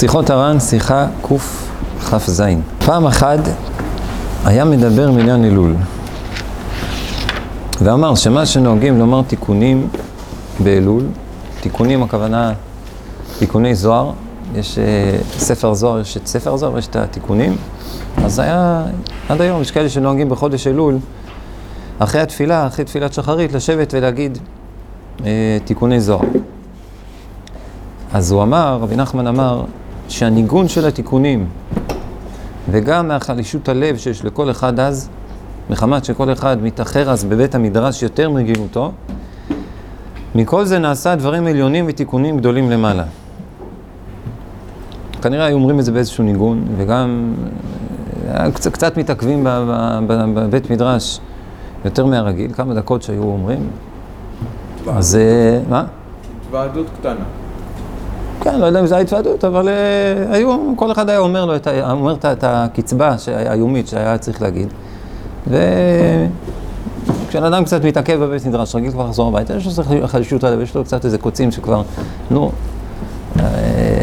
שיחות הר"ן, שיחה קכ"ז. פעם אחת היה מדבר מעניין אלול, ואמר שמה שנוהגים לומר תיקונים באלול, תיקונים הכוונה תיקוני זוהר, יש uh, ספר זוהר, יש את ספר זוהר ויש את התיקונים, אז היה, עד היום יש כאלה שנוהגים בחודש אלול, אחרי התפילה, אחרי תפילת שחרית, לשבת ולהגיד uh, תיקוני זוהר. אז הוא אמר, רבי נחמן אמר, שהניגון של התיקונים וגם מהחלישות הלב שיש לכל אחד אז, מחמת שכל אחד מתאחר אז בבית המדרש יותר מגילותו, מכל זה נעשה דברים עליונים ותיקונים גדולים למעלה. כנראה היו אומרים את זה באיזשהו ניגון, וגם אה, קצת, קצת מתעכבים בבית מדרש יותר מהרגיל, כמה דקות שהיו אומרים. אז אה, מה? התוועדות קטנה. כן, לא יודע אם זו ההתוועדות, אבל uh, היו, כל אחד היה אומר לו, את, אומר את, את הקצבה היומית שהיה צריך להגיד. וכשאן אדם קצת מתעכב בבית מדרש, רגיל כבר לחזור הביתה, יש לו חלישות עליו, יש לו קצת איזה קוצים שכבר, נו, uh,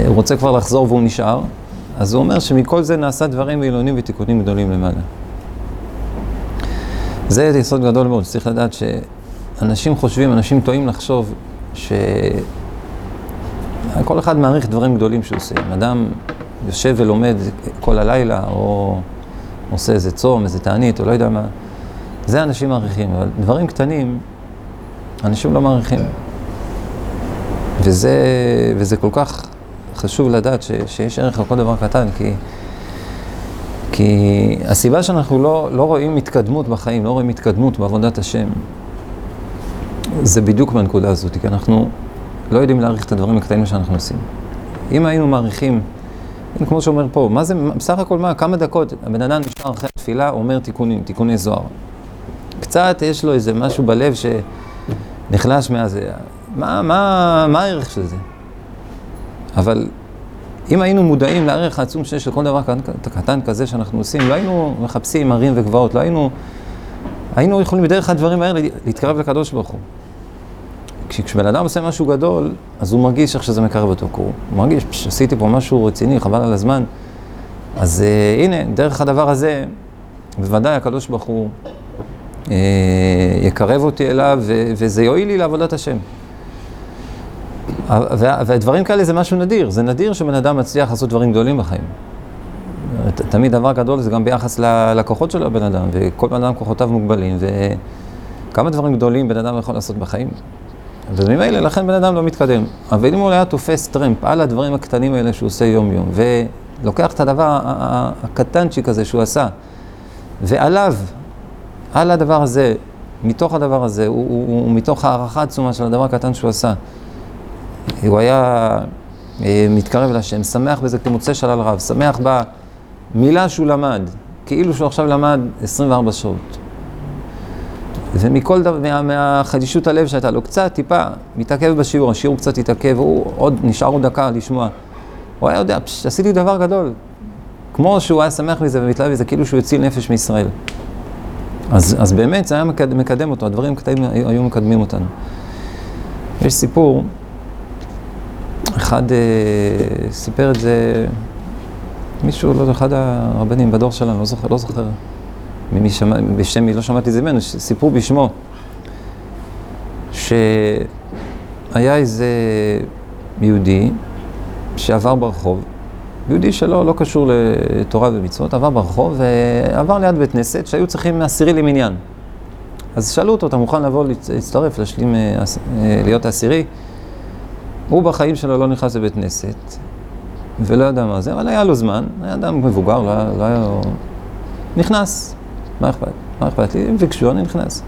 הוא רוצה כבר לחזור והוא נשאר, אז הוא אומר שמכל זה נעשה דברים עילונים ותיקונים גדולים למעלה. זה יסוד גדול מאוד, צריך לדעת שאנשים חושבים, אנשים טועים לחשוב ש... כל אחד מעריך דברים גדולים שהוא עושה. אם אדם יושב ולומד כל הלילה, או עושה איזה צום, איזה תענית, או לא יודע מה, זה אנשים מעריכים, אבל דברים קטנים, אנשים לא מעריכים. וזה, וזה כל כך חשוב לדעת ש, שיש ערך לכל דבר קטן, כי, כי הסיבה שאנחנו לא, לא רואים התקדמות בחיים, לא רואים התקדמות בעבודת השם, זה בדיוק בנקודה הזאת, כי אנחנו לא יודעים להעריך את הדברים הקטנים שאנחנו עושים. אם היינו מעריכים, כמו שאומר פה, מה זה, בסך הכל מה, כמה דקות, הבן אדם נשאר אחרי התפילה, אומר תיקונים, תיקוני זוהר. קצת יש לו איזה משהו בלב שנחלש מהזה. מה, מה, מה הערך של זה? אבל אם היינו מודעים לערך העצום שיש לכל דבר קטן כזה שאנחנו עושים, לא היינו מחפשים ערים וגבעות, לא היינו, היינו יכולים בדרך הדברים האלה להתקרב לקדוש ברוך הוא. כשבן אדם עושה משהו גדול, אז הוא מרגיש איך שזה מקרב אותו, הוא מרגיש, שעשיתי פה משהו רציני, חבל על הזמן. אז uh, הנה, דרך הדבר הזה, בוודאי הקדוש ברוך הוא uh, יקרב אותי אליו, ו- וזה יועיל לי לעבודת השם. ודברים כאלה זה משהו נדיר, זה נדיר שבן אדם מצליח לעשות דברים גדולים בחיים. תמיד דבר גדול זה גם ביחס ללקוחות של הבן אדם, וכל בן אדם כוחותיו מוגבלים, וכמה דברים גדולים בן אדם יכול לעשות בחיים. וממילא לכן בן אדם לא מתקדם. אבל אם הוא היה תופס טרמפ על הדברים הקטנים האלה שהוא עושה יום-יום, ולוקח את הדבר הקטנצ'יק הזה שהוא עשה, ועליו, על הדבר הזה, מתוך הדבר הזה, הוא, הוא, הוא מתוך הערכה עצומה של הדבר הקטן שהוא עשה, הוא היה אה, מתקרב להשם, שמח בזה כמוצא שלל רב, שמח במילה שהוא למד, כאילו שהוא עכשיו למד 24 שעות. ומכל דבר, מה, מהחדישות הלב שהייתה לו, קצת, טיפה, מתעכב בשיעור, השיעור קצת התעכב, הוא עוד, נשאר עוד דקה לשמוע. הוא היה יודע, פש, עשיתי דבר גדול. כמו שהוא היה שמח מזה ומתלהב מזה, כאילו שהוא הציל נפש מישראל. אז, אז באמת זה היה מקדם, מקדם אותו, הדברים הקטנים היו מקדמים אותנו. יש סיפור, אחד אה, סיפר את זה, מישהו, לא יודע, אחד הרבנים בדור שלנו, לא זוכר, לא זוכר. ממי שמע, בשם מי לא שמעתי את זה ממנו, סיפרו בשמו, שהיה איזה יהודי שעבר ברחוב, יהודי שלא לא קשור לתורה ומצוות, עבר ברחוב ועבר ליד בית כנסת שהיו צריכים עשירי למניין. אז שאלו אותו, אתה מוכן לבוא להצטרף, להשלים, אה, אה, להיות עשירי? הוא בחיים שלו לא נכנס לבית כנסת, ולא ידע מה זה, אבל היה לו זמן, היה אדם מבוגר, לא היה, לא היה לו... נכנס, מה אכפת? מה אכפת לי? אם ביקשו, אני נכנס.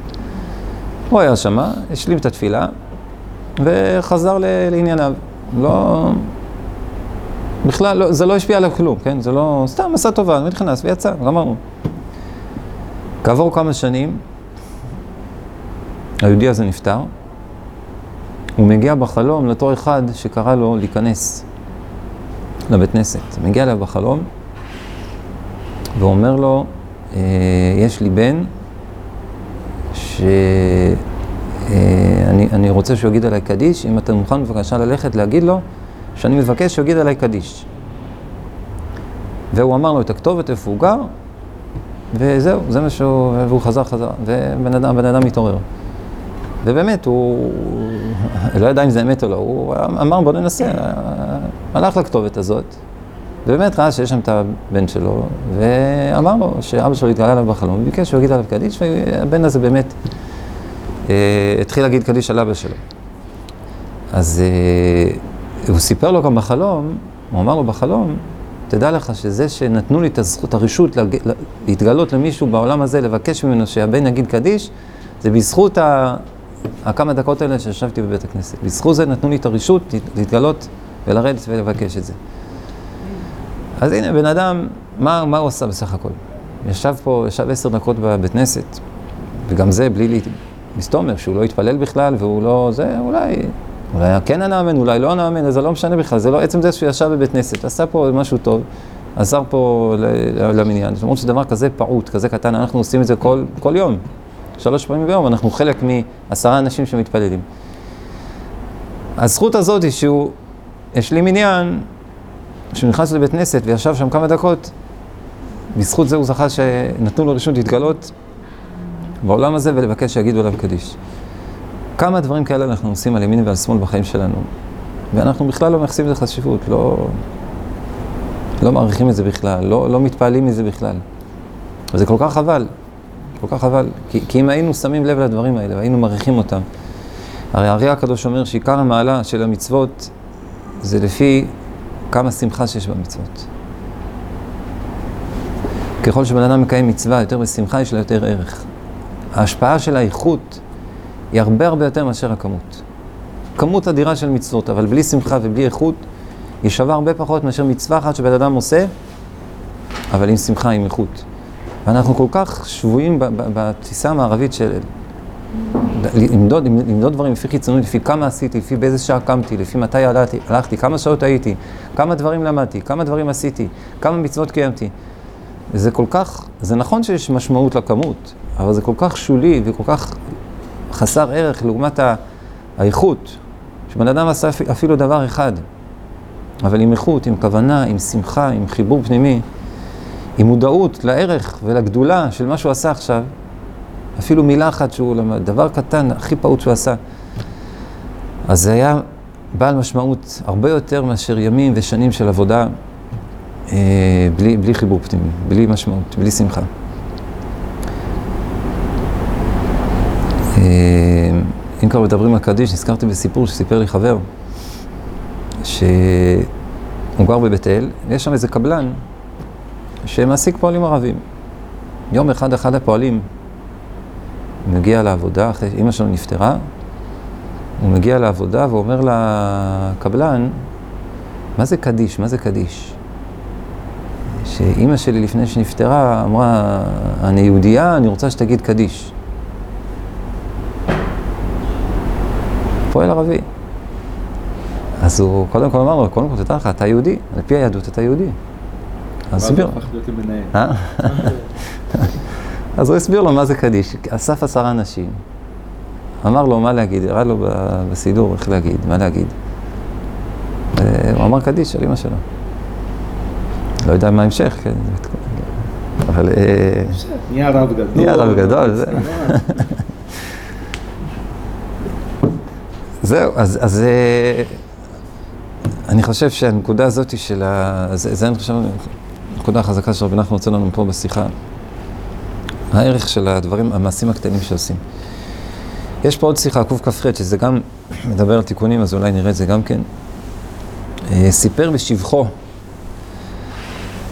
הוא היה שמה, השלים את התפילה, וחזר לענייניו. לא... בכלל, לא, זה לא השפיע עליו כלום, כן? זה לא... סתם עשה טובה, הוא נכנס ויצא, גמרנו. כעבור כמה שנים, היהודי הזה נפטר, הוא מגיע בחלום לאותו אחד שקרא לו להיכנס לבית כנסת. מגיע אליו בחלום ואומר לו, יש לי בן שאני אה, רוצה שהוא יגיד עליי קדיש, אם אתה מוכן בבקשה ללכת להגיד לו שאני מבקש שהוא יגיד עליי קדיש. והוא אמר לו את הכתובת, איפה הוא גר, וזהו, זה מה שהוא, והוא חזר חזר, ובן אדם, אדם מתעורר. ובאמת, הוא לא ידע אם זה אמת או לא, הוא אמר בוא ננסה, הלך לכתובת הזאת, ובאמת ראה שיש שם את הבן שלו, ואמר לו שאבא שלו התגלה עליו בחלום, וביקש שהוא יגיד עליו קדיש, והבן הזה באמת אה, התחיל להגיד קדיש על אבא שלו. אז אה, הוא סיפר לו גם בחלום, הוא אמר לו בחלום, תדע לך שזה שנתנו לי את הזכות, הרשות להתגלות למישהו בעולם הזה, לבקש ממנו שהבן יגיד קדיש, זה בזכות ה... הכמה דקות האלה שישבתי בבית הכנסת. בזכות זה נתנו לי את הרשות להתגלות ולרדת ולבקש את זה. אז הנה, בן אדם, מה, מה הוא עשה בסך הכל? ישב פה, ישב עשר דקות בבית כנסת, וגם זה בלי להסתומר, שהוא לא התפלל בכלל, והוא לא, זה אולי, אולי כן הנאמן, אולי לא הנאמן, אז זה לא משנה בכלל, זה לא עצם זה שהוא ישב בבית כנסת, עשה פה משהו טוב, עזר פה למניין. זאת אומרת שדבר כזה פעוט, כזה קטן, אנחנו עושים את זה כל, כל יום. שלוש פעמים ביום, אנחנו חלק מעשרה אנשים שמתפללים. הזכות הזאת היא שהוא השלים עניין, שהוא נכנס לבית כנסת וישב שם כמה דקות, בזכות זה הוא זכה שנתנו לו רשות להתגלות בעולם הזה ולבקש שיגידו עליו קדיש. כמה דברים כאלה אנחנו עושים על ימין ועל שמאל בחיים שלנו, ואנחנו בכלל לא מייחסים לזה חשיבות, לא, לא מעריכים את זה בכלל, לא, לא מתפעלים מזה בכלל. וזה כל כך חבל. כל כך חבל, כי, כי אם היינו שמים לב לדברים האלה והיינו מעריכים אותם, הרי הארי הקדוש אומר שעיקר המעלה של המצוות זה לפי כמה שמחה שיש במצוות. ככל שבן אדם מקיים מצווה יותר בשמחה, יש לה יותר ערך. ההשפעה של האיכות היא הרבה הרבה יותר מאשר הכמות. כמות אדירה של מצוות, אבל בלי שמחה ובלי איכות, היא שווה הרבה פחות מאשר מצווה אחת שבן אדם עושה, אבל עם שמחה, עם איכות. ואנחנו כל כך שבויים בתפיסה המערבית של למדוד, למדוד דברים לפי חיצוניות, לפי כמה עשיתי, לפי באיזה שעה קמתי, לפי מתי הלכתי, הלכתי, כמה שעות הייתי, כמה דברים למדתי, כמה דברים עשיתי, כמה מצוות קיימתי. זה כל כך, זה נכון שיש משמעות לכמות, אבל זה כל כך שולי וכל כך חסר ערך לעומת האיכות, שבן אדם עשה אפילו דבר אחד, אבל עם איכות, עם כוונה, עם שמחה, עם חיבור פנימי. עם מודעות לערך ולגדולה של מה שהוא עשה עכשיו, אפילו מילה אחת שהוא למד, דבר קטן, הכי פעוט שהוא עשה, אז זה היה בעל משמעות הרבה יותר מאשר ימים ושנים של עבודה אה, בלי, בלי חיבור פנימי, בלי משמעות, בלי שמחה. אה, אם כבר מדברים על קדיש, נזכרתי בסיפור שסיפר לי חבר, שהוא גר בבית אל, ויש שם איזה קבלן שמעסיק פועלים ערבים. יום אחד אחד הפועלים מגיע לעבודה, אחרי שאימא שלו נפטרה, הוא מגיע לעבודה ואומר לקבלן, מה זה קדיש? מה זה קדיש? שאימא שלי לפני שנפטרה אמרה, אני יהודייה, אני רוצה שתגיד קדיש. פועל ערבי. אז הוא קודם כל אמר לו, קודם כל תדע לך, אתה יהודי, על פי היהדות אתה יהודי. אז הסביר. אז הוא הסביר לו מה זה קדיש. אסף עשרה אנשים. אמר לו מה להגיד, הראה לו בסידור איך להגיד, מה להגיד. הוא אמר קדיש על אמא שלו. לא יודע מה ההמשך, כן. אבל... אה, נהיה רב גדול. נהיה רב גדול, זהו, אז אה, אני חושב שהנקודה הזאת של ה... זה אני חושב... הנקודה החזקה שרבי נחמן רוצה לנו פה בשיחה, הערך של הדברים, המעשים הקטנים שעושים. יש פה עוד שיחה, קכ"ח, שזה גם מדבר על תיקונים, אז אולי נראה את זה גם כן. אה, סיפר בשבחו,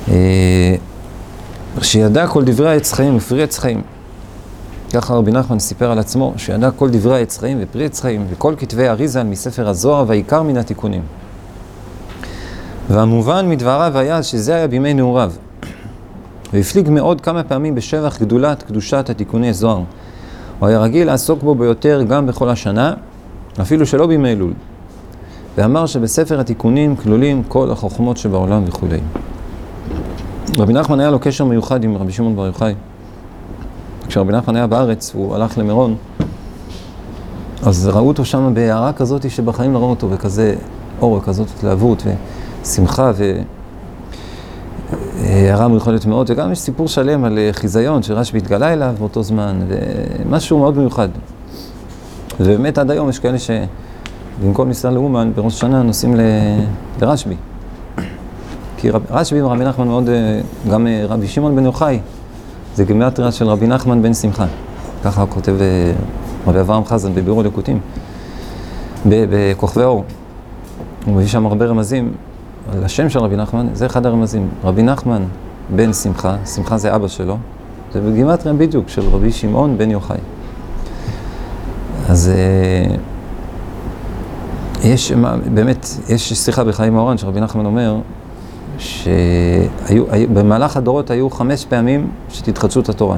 אה, שידע כל דברי העץ חיים ופרי עץ חיים. ככה רבי נחמן סיפר על עצמו, שידע כל דברי העץ חיים ופרי עץ חיים, וכל כתבי אריזה מספר הזוהר, והעיקר מן התיקונים. והמובן מדבריו היה שזה היה בימי נעוריו. והפליג מאוד כמה פעמים בשבח גדולת קדושת התיקוני זוהר. הוא היה רגיל לעסוק בו ביותר גם בכל השנה, אפילו שלא בימי אלול. ואמר שבספר התיקונים כלולים כל החוכמות שבעולם וכולי. רבי נחמן היה לו קשר מיוחד עם רבי שמעון בר יוחאי. כשרבי נחמן היה בארץ, הוא הלך למירון, אז ראו אותו שם בהערה כזאת שבחיים לא ראו אותו בכזה אור וכזאת התלהבות. ו... שמחה ו... הרם יכול להיות מאוד, וגם יש סיפור שלם על אה, חיזיון שרשב"י התגלה אליו באותו זמן, ומשהו מאוד מיוחד. ובאמת עד היום יש כאלה שבמקום ניסן לאומן, בראש השנה נוסעים ל... לרשב"י. כי רב... רשב"י ורבי נחמן מאוד, אה, גם אה, רבי שמעון בן יוחאי, זה גימטריה של רבי נחמן בן שמחה. ככה כותב רבי אברהם חזן בבירור לקוטים, בכוכבי אור. הוא מביא שם הרבה רמזים על השם של רבי נחמן, זה אחד הרמזים. רבי נחמן בן שמחה, שמחה זה אבא שלו, זה בגימטריה בדיוק של רבי שמעון בן יוחאי. אז אה, יש, באמת, יש שיחה בחיים אורן שרבי נחמן אומר שבמהלך הדורות היו חמש פעמים של התחדשות התורה.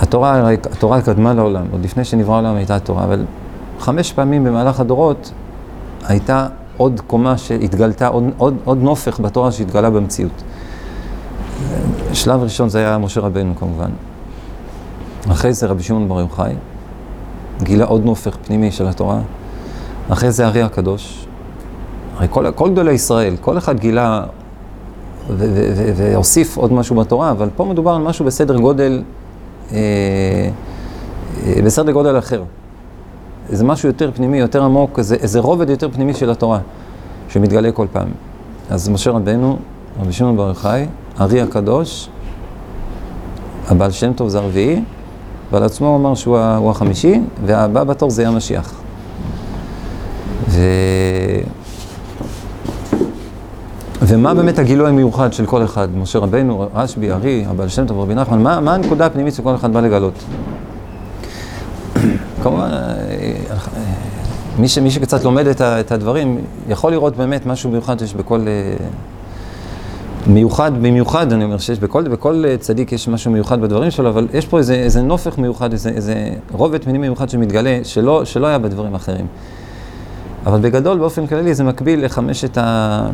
התורה, התורה קדמה לעולם, עוד לפני שנברא העולם הייתה התורה, אבל חמש פעמים במהלך הדורות הייתה עוד קומה שהתגלתה, עוד, עוד, עוד נופך בתורה שהתגלה במציאות. שלב ראשון זה היה משה רבנו כמובן. אחרי זה רבי שמעון בר יוחאי, גילה עוד נופך פנימי של התורה. אחרי זה ארי הקדוש. הרי כל, כל גדולי ישראל, כל אחד גילה והוסיף עוד משהו בתורה, אבל פה מדובר על משהו בסדר גודל, אה, אה, בסדר גודל אחר. איזה משהו יותר פנימי, יותר עמוק, איזה, איזה רובד יותר פנימי של התורה, שמתגלה כל פעם. אז משה רבנו, רבי שמעון בר יוחאי, ארי הקדוש, הבעל שם טוב זה הרביעי, ועל עצמו הוא אמר שהוא הוא החמישי, והבא בתור זה יהיה המשיח. ו... ומה באמת הגילוי המיוחד של כל אחד? משה רבנו, רשב"י, ארי, הבעל שם טוב, רבי נחמן, מה, מה הנקודה הפנימית שכל אחד בא לגלות? כמובן, מי, ש, מי שקצת לומד את, ה, את הדברים, יכול לראות באמת משהו מיוחד שיש בכל... אה, מיוחד, במיוחד, אני אומר, שיש בכל, בכל צדיק יש משהו מיוחד בדברים שלו, אבל יש פה איזה, איזה נופך מיוחד, איזה, איזה רובד פנימי מיוחד שמתגלה, שלא, שלא היה בדברים אחרים. אבל בגדול, באופן כללי, זה מקביל לחמשת ה...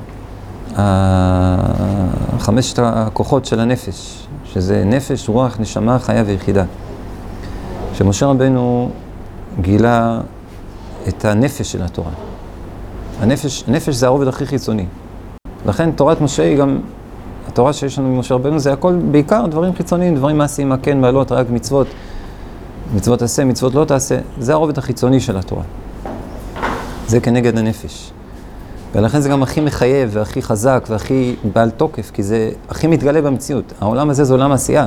חמשת הכוחות של הנפש, שזה נפש, רוח, נשמה, חיה ויחידה. שמשה רבנו גילה את הנפש של התורה. הנפש, נפש זה הרובד הכי חיצוני. לכן תורת משה היא גם, התורה שיש לנו ממשה רבנו זה הכל בעיקר דברים חיצוניים, דברים מעשיים, מה כן, מה לא, רק מצוות, מצוות עשה, מצוות לא תעשה, זה הרובד החיצוני של התורה. זה כנגד הנפש. ולכן זה גם הכי מחייב והכי חזק והכי בעל תוקף, כי זה הכי מתגלה במציאות. העולם הזה זה עולם עשייה.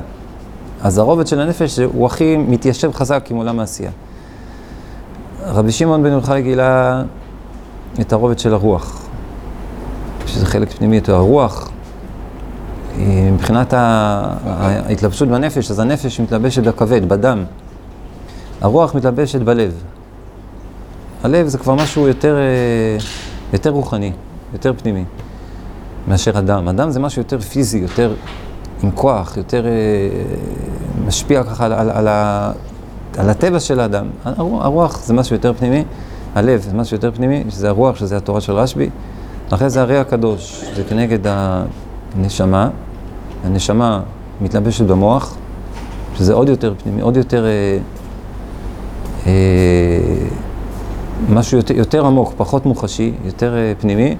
אז הרובד של הנפש הוא הכי מתיישב חזק עם עולם העשייה. רבי שמעון בן יוחאי גילה את הרובד של הרוח, שזה חלק פנימי יותר. הרוח, מבחינת ההתלבשות בנפש, אז הנפש מתלבשת בכבד, בדם. הרוח מתלבשת בלב. הלב זה כבר משהו יותר, יותר רוחני, יותר פנימי, מאשר הדם. הדם זה משהו יותר פיזי, יותר עם כוח, יותר משפיע ככה על, על, על, על הטבע של האדם. הרוח, זה משהו יותר פנימי, הלב זה משהו יותר פנימי, שזה הרוח, שזה התורה של רשב"י. אחרי זה הרי הקדוש, זה כנגד הנשמה. הנשמה מתלבשת במוח, שזה עוד יותר פנימי, עוד יותר... אה, אה, משהו יותר, יותר עמוק, פחות מוחשי, יותר אה, פנימי.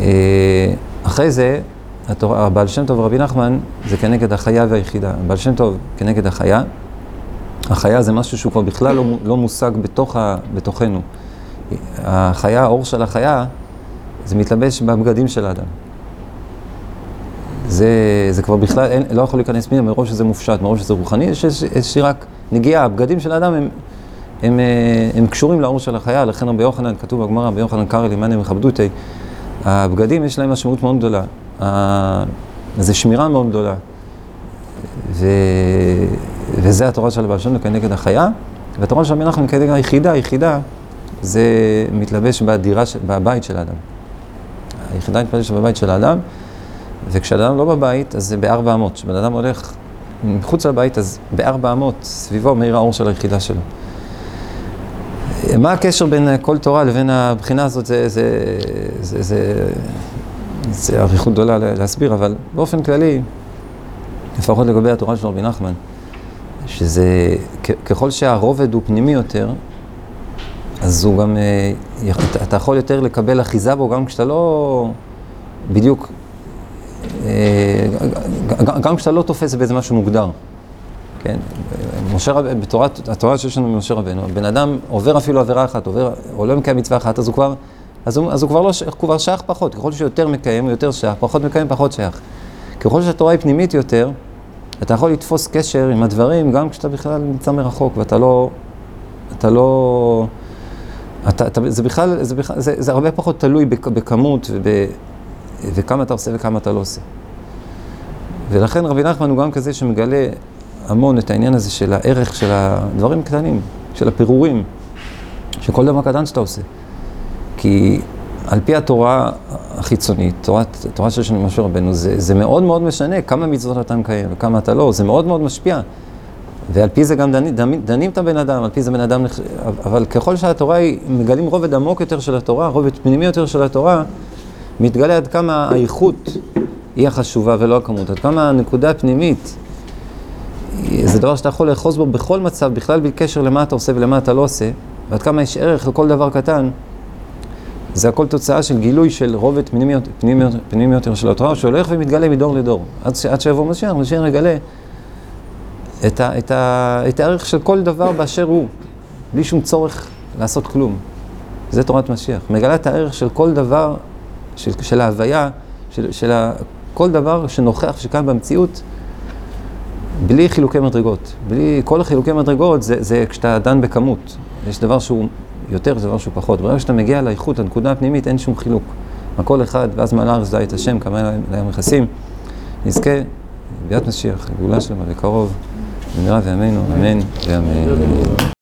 אה, אחרי זה, התורה, הבעל שם טוב רבי נחמן זה כנגד החיה והיחידה. הבעל שם טוב כנגד החיה. החיה זה משהו שהוא כבר בכלל לא, לא מושג בתוך ה, בתוכנו. החיה, האור של החיה, זה מתלבש בבגדים של האדם. זה, זה כבר בכלל, אין, לא יכול להיכנס פנימה מרוב שזה מופשט, מרוב שזה רוחני, יש איזושהי רק נגיעה. הבגדים של האדם הם, הם, הם, הם קשורים לאור של החיה, לכן רבי יוחנן, כתוב בגמרא, רבי יוחנן קרא למאן הם יכבדותי. הבגדים יש להם משמעות מאוד גדולה. זה שמירה מאוד גדולה. ו... וזה התורה של הבעל שם כנגד החיה, והתורה של המנחם כנגד היחידה, היחידה, זה מתלבש בדירה, בבית של האדם. היחידה מתלבשת בבית של האדם, וכשאדם לא בבית, אז זה בארבע אמות. כשבן אדם הולך מחוץ לבית, אז בארבע אמות סביבו מאיר האור של היחידה שלו. מה הקשר בין כל תורה לבין הבחינה הזאת? זה, זה, זה, זה, זה אריכות גדולה להסביר, אבל באופן כללי, לפחות לגבי התורה של רבי נחמן, שזה, ככל שהרובד הוא פנימי יותר, אז הוא גם, אה, אתה יכול יותר לקבל אחיזה בו גם כשאתה לא, בדיוק, אה, גם כשאתה לא תופס באיזה משהו מוגדר, כן? משה רבנו, בתורת, התורה שיש לנו ממשה רבנו, בן אדם עובר אפילו עבירה אחת, עובר, או לא מקיים מצווה אחת, אז הוא כבר, אז הוא, אז הוא כבר לא, הוא כבר שייך פחות, ככל שיותר מקיים, הוא יותר שייך, פחות מקיים, פחות שייך. ככל שהתורה היא פנימית יותר, אתה יכול לתפוס קשר עם הדברים גם כשאתה בכלל נמצא מרחוק, ואתה לא, אתה לא, אתה, אתה, זה בכלל, זה, בכלל זה, זה הרבה פחות תלוי בכ, בכמות וב, וכמה אתה עושה וכמה אתה לא עושה. ולכן רבי נחמן הוא גם כזה שמגלה המון את העניין הזה של הערך של הדברים הקטנים, של הפירורים, של כל דבר קטן שאתה עושה. כי על פי התורה החיצונית, תורת, תורה של שני משה רבנו, זה, זה מאוד מאוד משנה כמה מצוות אתה מקיים וכמה אתה לא, זה מאוד מאוד משפיע. ועל פי זה גם דנים, דנים, דנים את הבן אדם, על פי זה בן אדם, אבל ככל שהתורה היא, מגלים רובד עמוק יותר של התורה, רובד פנימי יותר של התורה, מתגלה עד כמה האיכות היא החשובה ולא הכמות, עד כמה הנקודה הפנימית זה דבר שאתה יכול לאחוז בו בכל מצב, בכלל בלי קשר למה אתה עושה ולמה אתה לא עושה, ועד כמה יש ערך לכל דבר קטן. זה הכל תוצאה של גילוי של רובד פנימי, יותר- פנימי, יותר- של התורה, שהולך ומתגלה מדור לדור. עד, עד שיבוא משיח, משיח יגלה את, ה, את, ה, את הערך של כל דבר באשר הוא, בלי שום צורך לעשות כלום. זה תורת משיח. מגלה את הערך של כל דבר, של, של ההוויה, של, של ה, כל דבר שנוכח, שקיים במציאות, בלי חילוקי מדרגות. בלי, כל החילוקי מדרגות זה, זה כשאתה דן בכמות. יש דבר שהוא יותר, זה דבר שהוא פחות. ברגע שאתה מגיע לאיכות, לנקודה הפנימית, אין שום חילוק. הכל אחד, ואז מעלה הארץ דע את השם, כמה להם מכסים. נזכה ביאת משיח, גאולה שלמה בקרוב, במהרה בימינו, אמן ואמן.